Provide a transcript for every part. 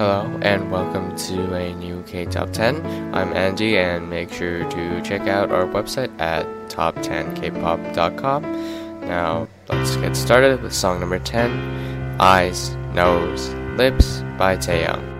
Hello and welcome to a new K Top 10. I'm Andy and make sure to check out our website at top10kpop.com. Now let's get started with song number 10 Eyes, Nose, Lips by Taeyang.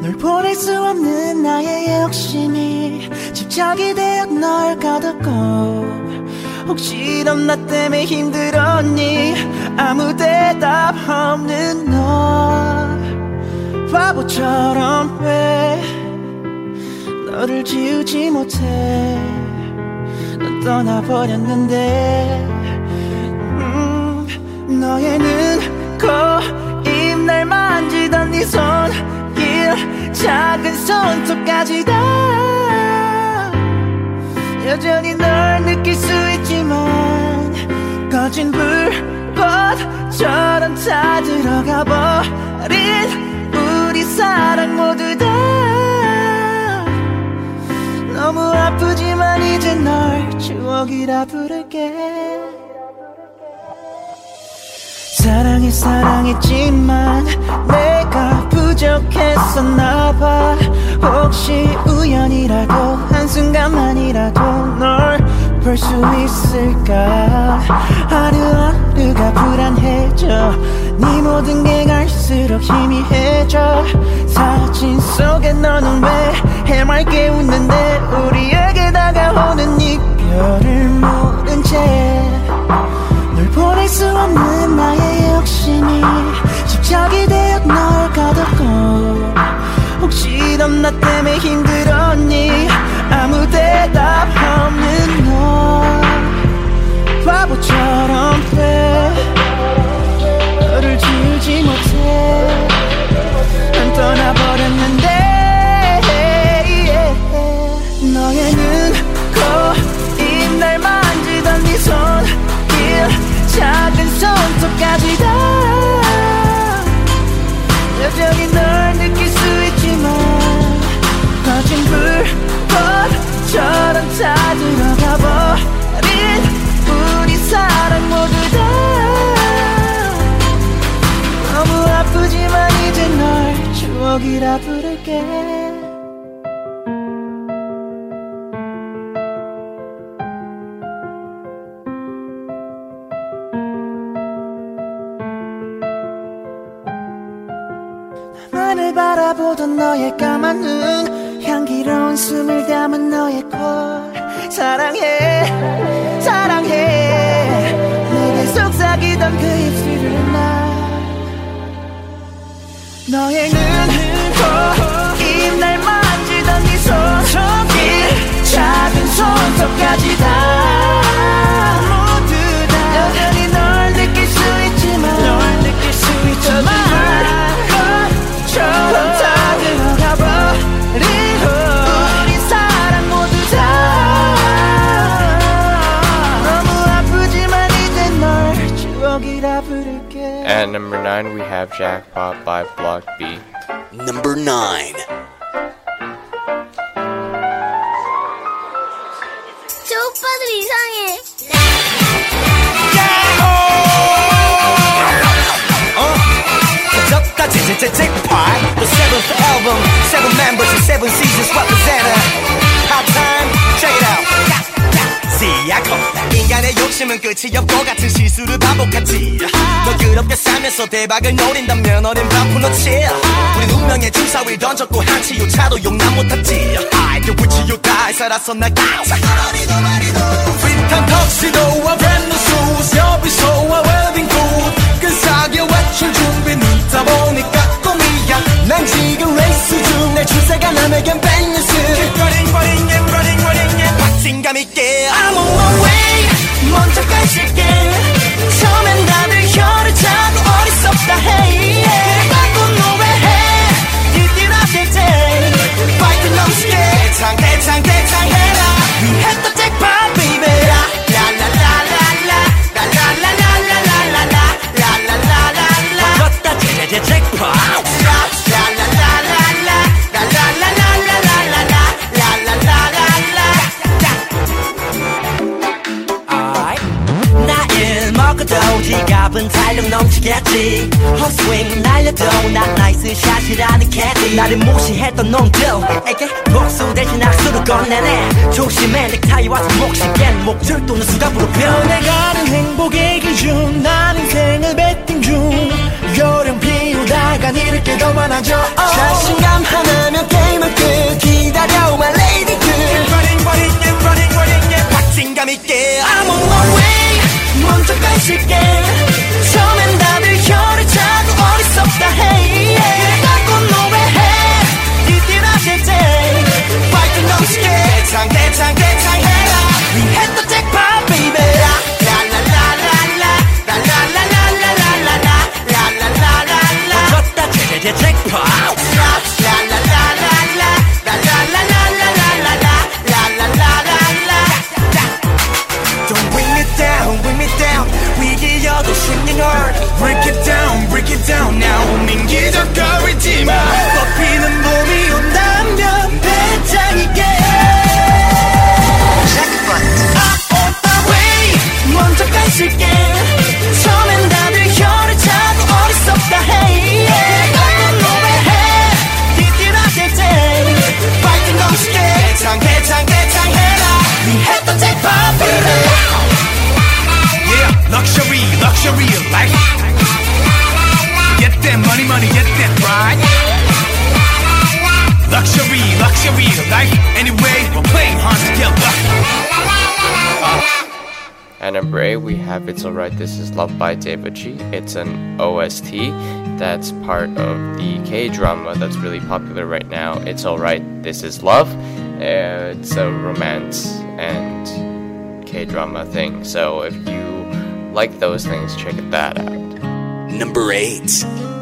널 보낼 수 없는 나의 욕심이 집착이 되어 널 가뒀고 혹시 넌 나 때문에 힘들었니? 아무 대답 없는 너. 바보처럼 왜 너를 지우지 못해? 넌 떠나버렸는데 음, 너의 눈, 코, 입, 날 만지던 네 작은 손톱까지 다. 여전히 널 느낄 수 있지만 꺼진 불꽃처럼 다 들어가 버린 우리 사랑 모두 다. 너무 아프지만 이제 널 추억이라 부를게. 사랑해 사랑했지만 내가 부족했었나봐 혹시 우연이라도 한순간만이라도 널 볼 수 있을까? 하루하루가 불안해져. 네 모든 게 갈수록 희미해져. 사진 속에 너는 왜 해맑게 웃는데 우리에게 다가오는 이별을 모른 채? 널 보낼 수 없는 나의 욕심이 집착이 되어 널 가뒀고 혹시 넌 나 때문에 힘들었니? 아무 대답 없는 너. 바보처럼 왜 At number 9 we have Jackpot by Block B. Number 9. 저 오빠들 이상해. 졌다 제제제 잭팟 The seventh album Seven members and seven seasons represented 야코 인간의 욕심은 끝이 없고 같은 실수를 반복하지. 너그럽게 살면서 대박을 노린다면 어린 바쁘놓지 우린 운명의 주사위를 던졌고 한치 요차도 용납 못했지. I can with you die 살았어 나 가사 핏한 턱시도와 브랜드 수 여비소와 웨딩 굿 근사하게 외출 준비 늦다 보니까 꿈이야. 난 지금 레이스 중내 출세가 남에겐 백뉴스 Keep running running and running 박진감 있게 I'm on my way 먼저 가실게 처음엔 건네네. 조심해. 넥타이 와서 목시겐 목줄도는 수갑으로 변해가는 행복의 기준 난 인생을 베팅 중. 요령 비우다가 잃을 게 더 많아져 oh. 자신감 한 right, this is Love by Daebachi. It's an OST that's part of the K drama that's really popular right now. It's Alright, This Is Love. Uh, it's a romance and K drama thing. So if you like those things, check that out. Number 8.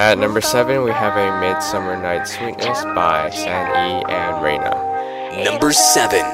At number 7, we have a Midsummer Night's Sweetness by San E and Reina. Number 7.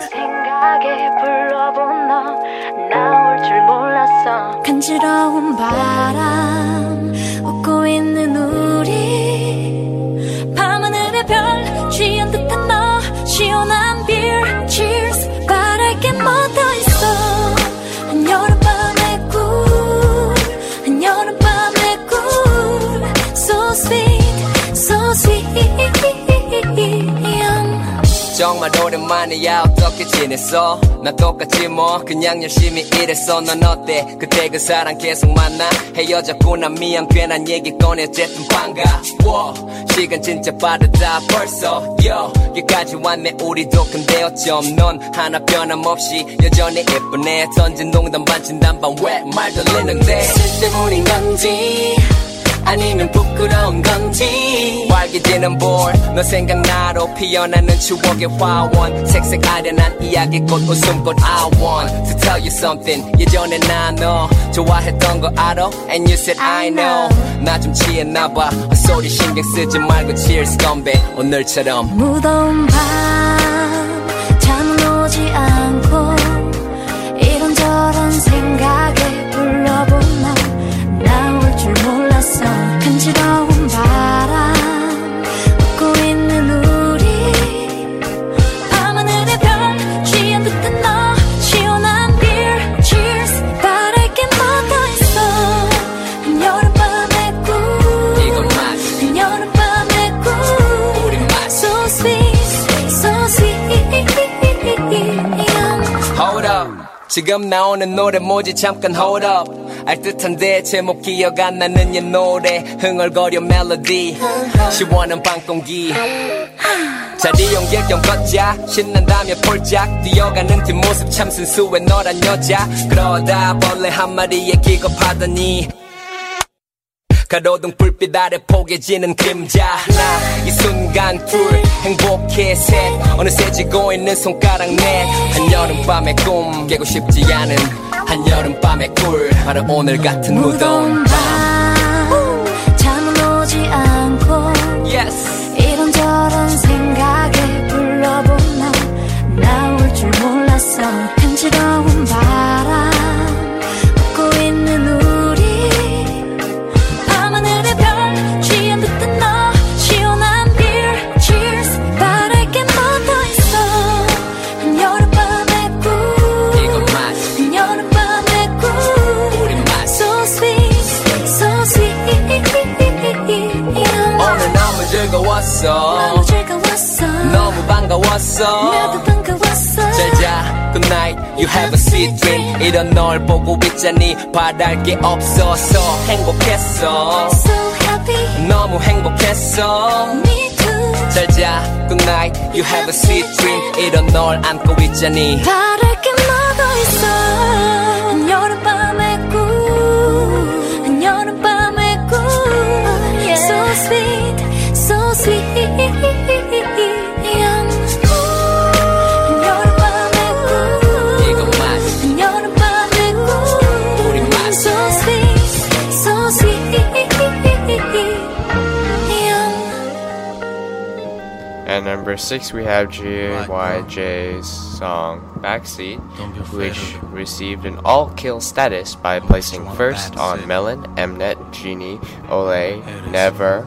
정말 오랜만이야 어떻게 지냈어? 나 똑같지 뭐. 그냥 열심히 일했어. 넌 어때? 그때 그 사람 계속 만나? 헤어졌구나. 미안. 괜한 얘기 꺼내. 어쨌든 반가워. 시간 진짜 빠르다. 벌써. 여기까지 왔네. 우리도 근데 어쩜 넌 하나 변함없이 여전히 예쁘네. 던진 농담 반 진 담 반 왜 말 돌리는데? 쓸데문인 건지 아니면 부끄러운 건지. 활기지는 볼너 생각나로 피어나는 추억의 화원. 색색 아련한 이야기꽃 웃음꽃 I want to tell you something 예전에 나너 좋아했던 거 알아? And you said I know. 나 좀 취했나봐. 헛소리 신경 쓰지 말고 cheers 건배. 오늘처럼. 무더운 밤 잠은 오지 않고 지금 나오는 노래 뭐지? 잠깐 hold up. 알듯한데 제목 기억 안 나는 옛 노래. 흥얼거려 멜로디. 시원한 방공기. 자리 옮길 겸 걷자. 신난다며 폴짝 뛰어가는 뒷모습 참 순수해. 너란 여자. 그러다 벌레 한 마리에 기겁하더니 가로등 불빛 아래 포개지는 그림자. 하나 이 순간 둘 행복해 셋 어느새 지고 있는 손가락 넷 한여름밤의 꿈 깨고 싶지 않은 한여름밤의 꿀 바로 오늘 같은 무더운 밤 잠은 오지 않고 Yes 반가웠어 나도 반가웠어. 잘자 Good night You have a sweet dream 이런 널 보고 있자니 바랄 게 없어서 행복했어 So happy, 너무 행복했어 me too. 잘자 Good night You have a sweet dream 이런 널 안고 있자니 바랄 게 뭐가 있어. 한여름밤의 꿀, 한여름밤의 꿀. So sweet, so sweet. Number 6, we have JYJ's song Backseat, which received an all kill status by placing first on Melon, Mnet, Genie, Olay, Never,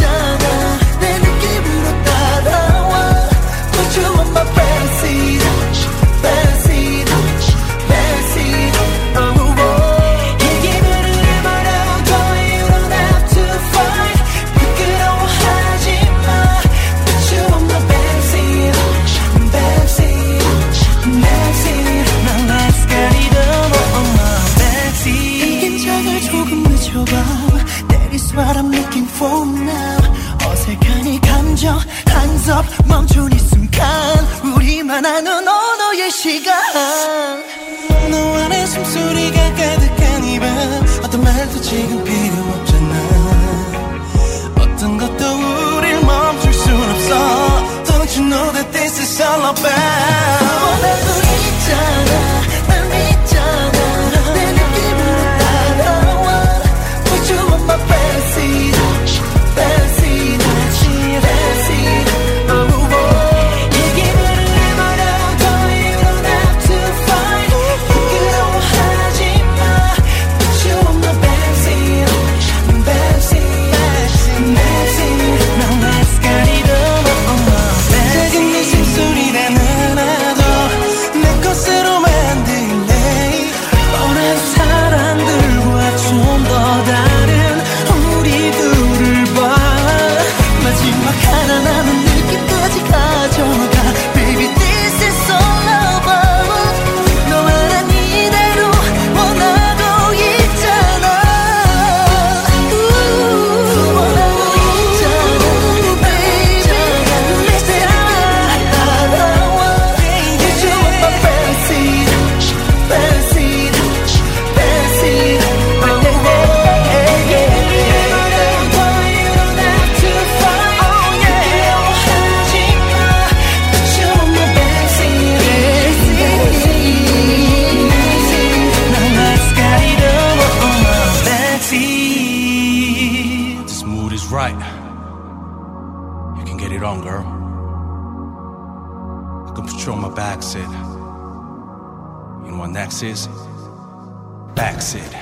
날 믿잖아 내 느낌으로 따라와 Put you on my backseat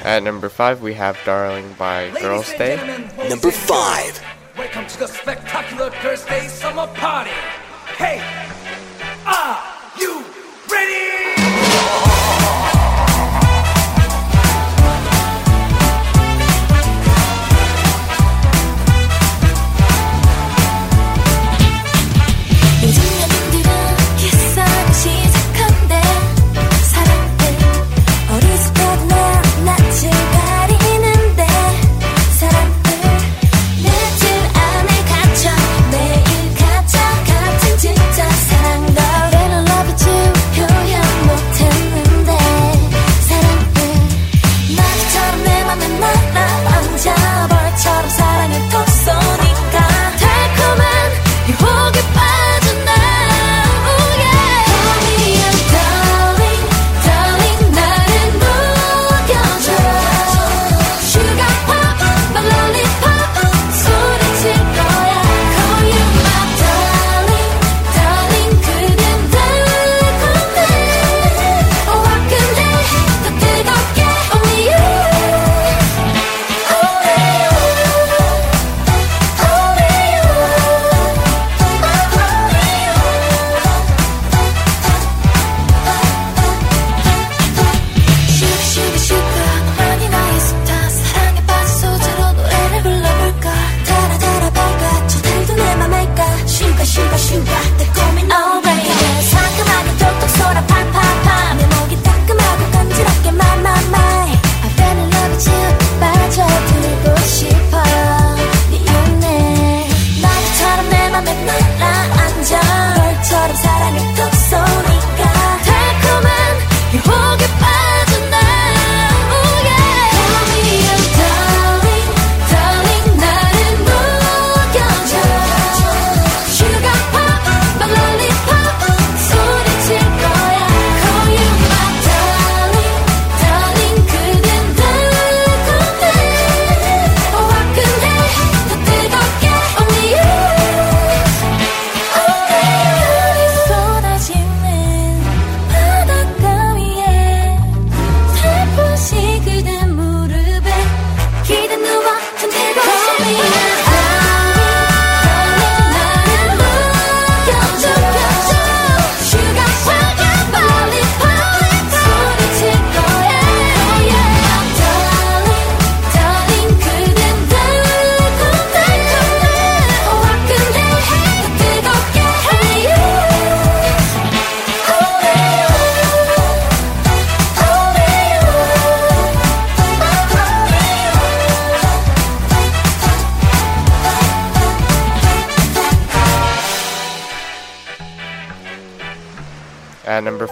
At number five, we have Darling by Ladies Girls Day. Number five. Welcome to the spectacular Girls Day summer party. Hey,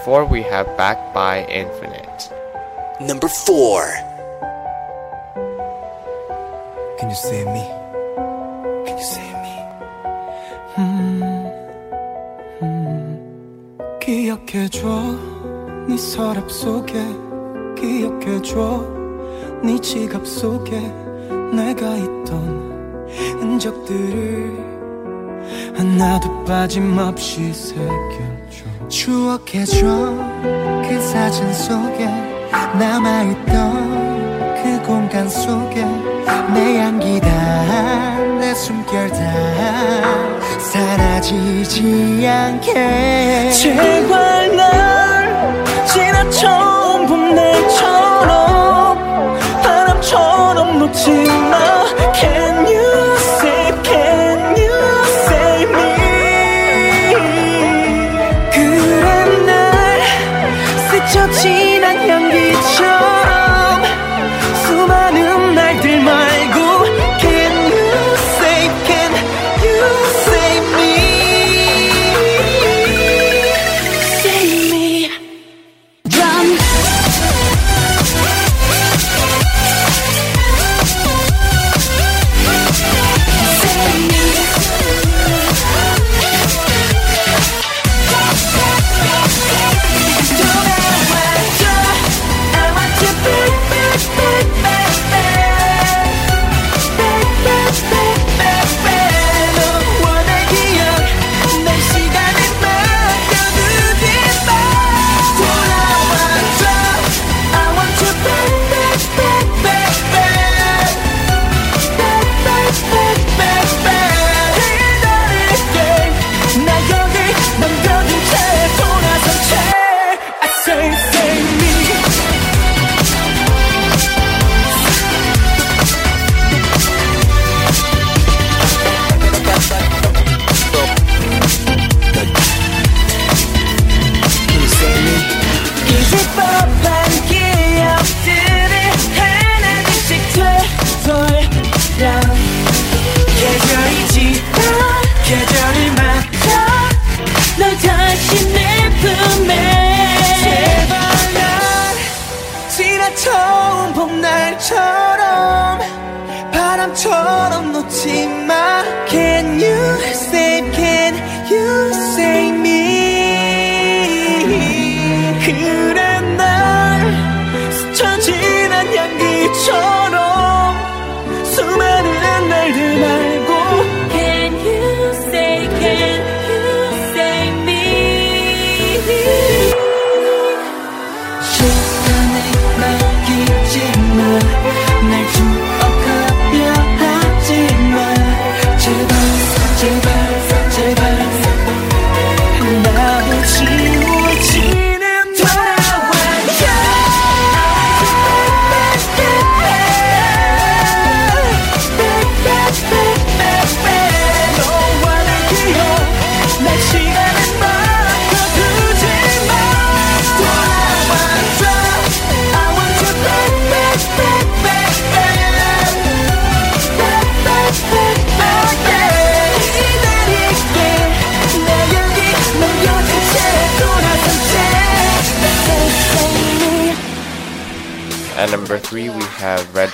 4, we have Back by Infinite. Number 4. Can you save me? Can you save me? 기억해줘 네 서랍 속에 기억해줘 네 지갑 속에 내가 있던 흔적들을 하나도 빠짐없이 새겨줘 추억해줘. 그 사진 속에 남아있던 그 공간 속에 내 향기 다 내 숨결 다. 사라지지 않게. 제발 날 지나쳐 봄 날처럼 바람처럼 놓지 마. Can you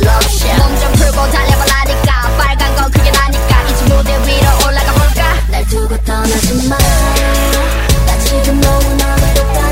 몸좀 풀고 달려보라니까 빨간 건 그게 나니까 이제 무대 위로 올라가 볼까? 날 두고 떠나지 마나 지금 너무나 외롭다는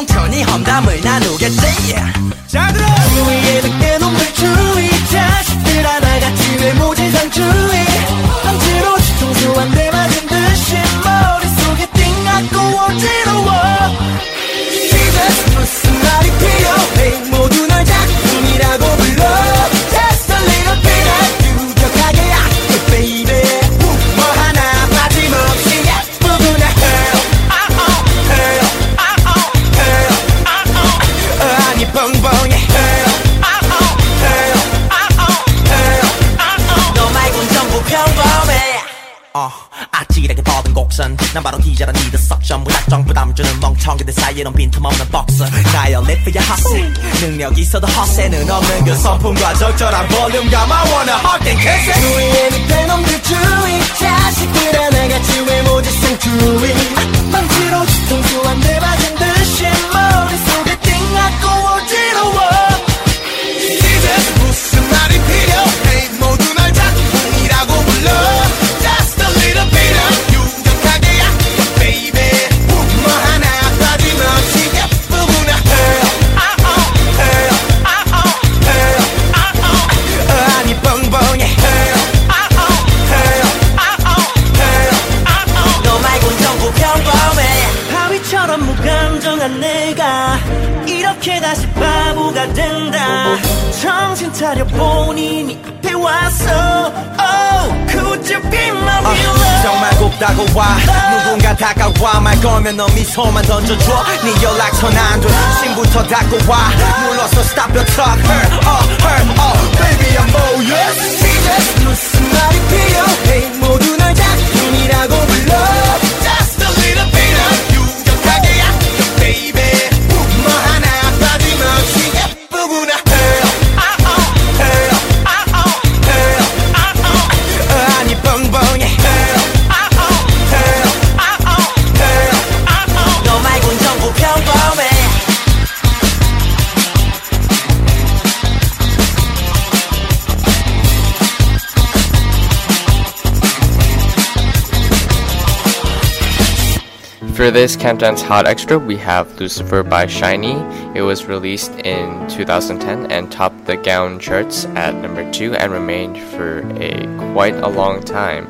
뭉쳐니 험담을 나누겠지. 잘 들어 주위에 늦게 놈들 주의 자식들 하나같이 외모지상 주의 평범해 어, 아찔하게 뻗은 곡선. 난 바로 기자란 니들 석션 무작정 부담 주는 멍청이들 사이에는 빈틈없는 박스 나의 리프야 핫세 능력 있어도 헛세는 없는 그 성품과 적절한 볼륨감 I wanna hot and kiss it 주위에 밑에 놈들 주의 자식들 하나같이 외모지상 주의 망치로 뒤통수 한대 맞은 듯이 차려 본인이 앞에 왔어 Oh, could you be my real love 정말 곱다고 와 누군가 다가와 말 걸면 너 미소만 던져줘 네 연락처 난돼 신부터 닫고 와 눌러서 stop your talk her oh her oh baby I'm all yours Jesus 무슨 말이 For this Countdown's Hot Extra, we have Lucifer by Shiny. It was released in 2010 and topped the Gown charts at number 2 and remained for a quite a long time.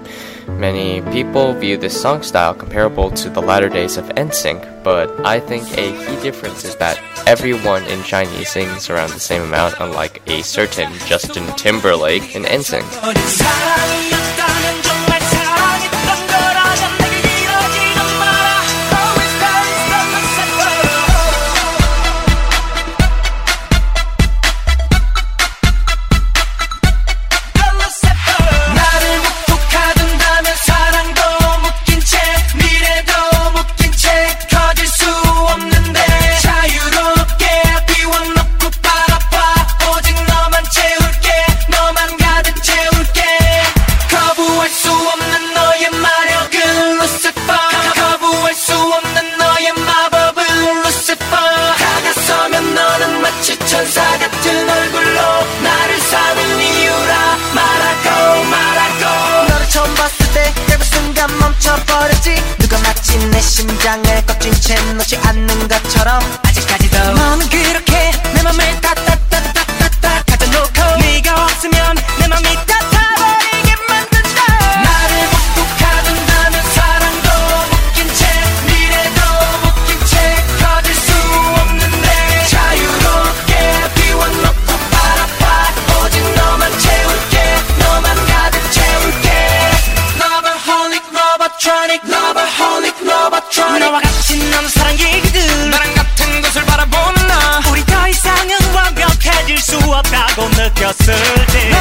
Many people view this song style comparable to the latter days of NSYNC, but I think a key difference is that everyone in Shiny sings around the same amount, unlike a certain Justin Timberlake in NSYNC. 알고 느꼈을지.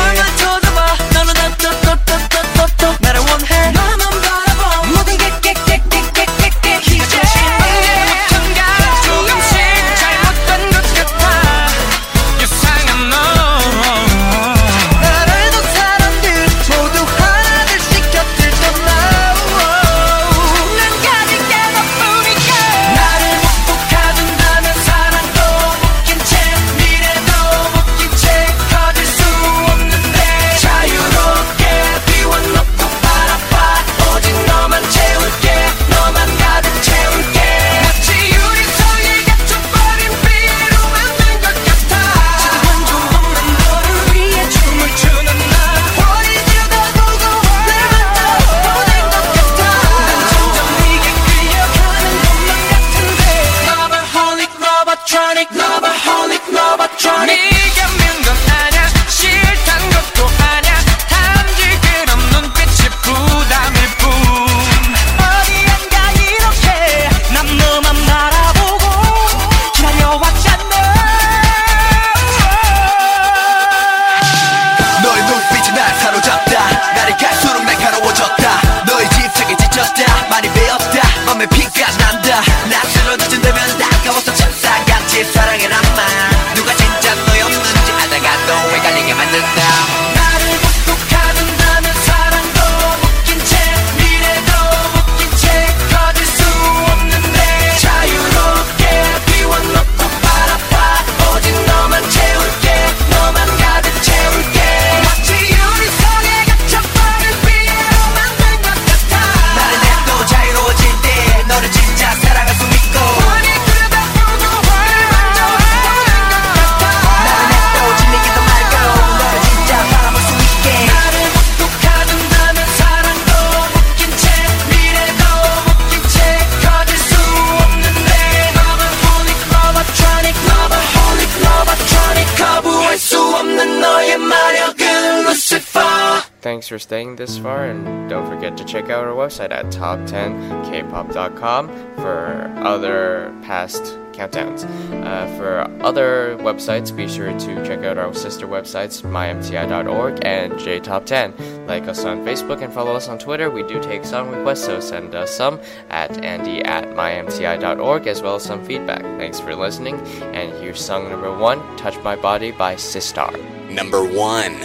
website at top10kpop.com for other past countdowns. Uh, for other websites, be sure to check out our sister websites, mymti.org and jtop10. Like us on Facebook and follow us on Twitter. We do take song requests, so send us some at andy at mymti.org as well as some feedback. Thanks for listening, and here's song number one, Touch My Body by Sistar. Number one.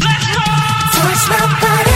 Let's go! Touch my body.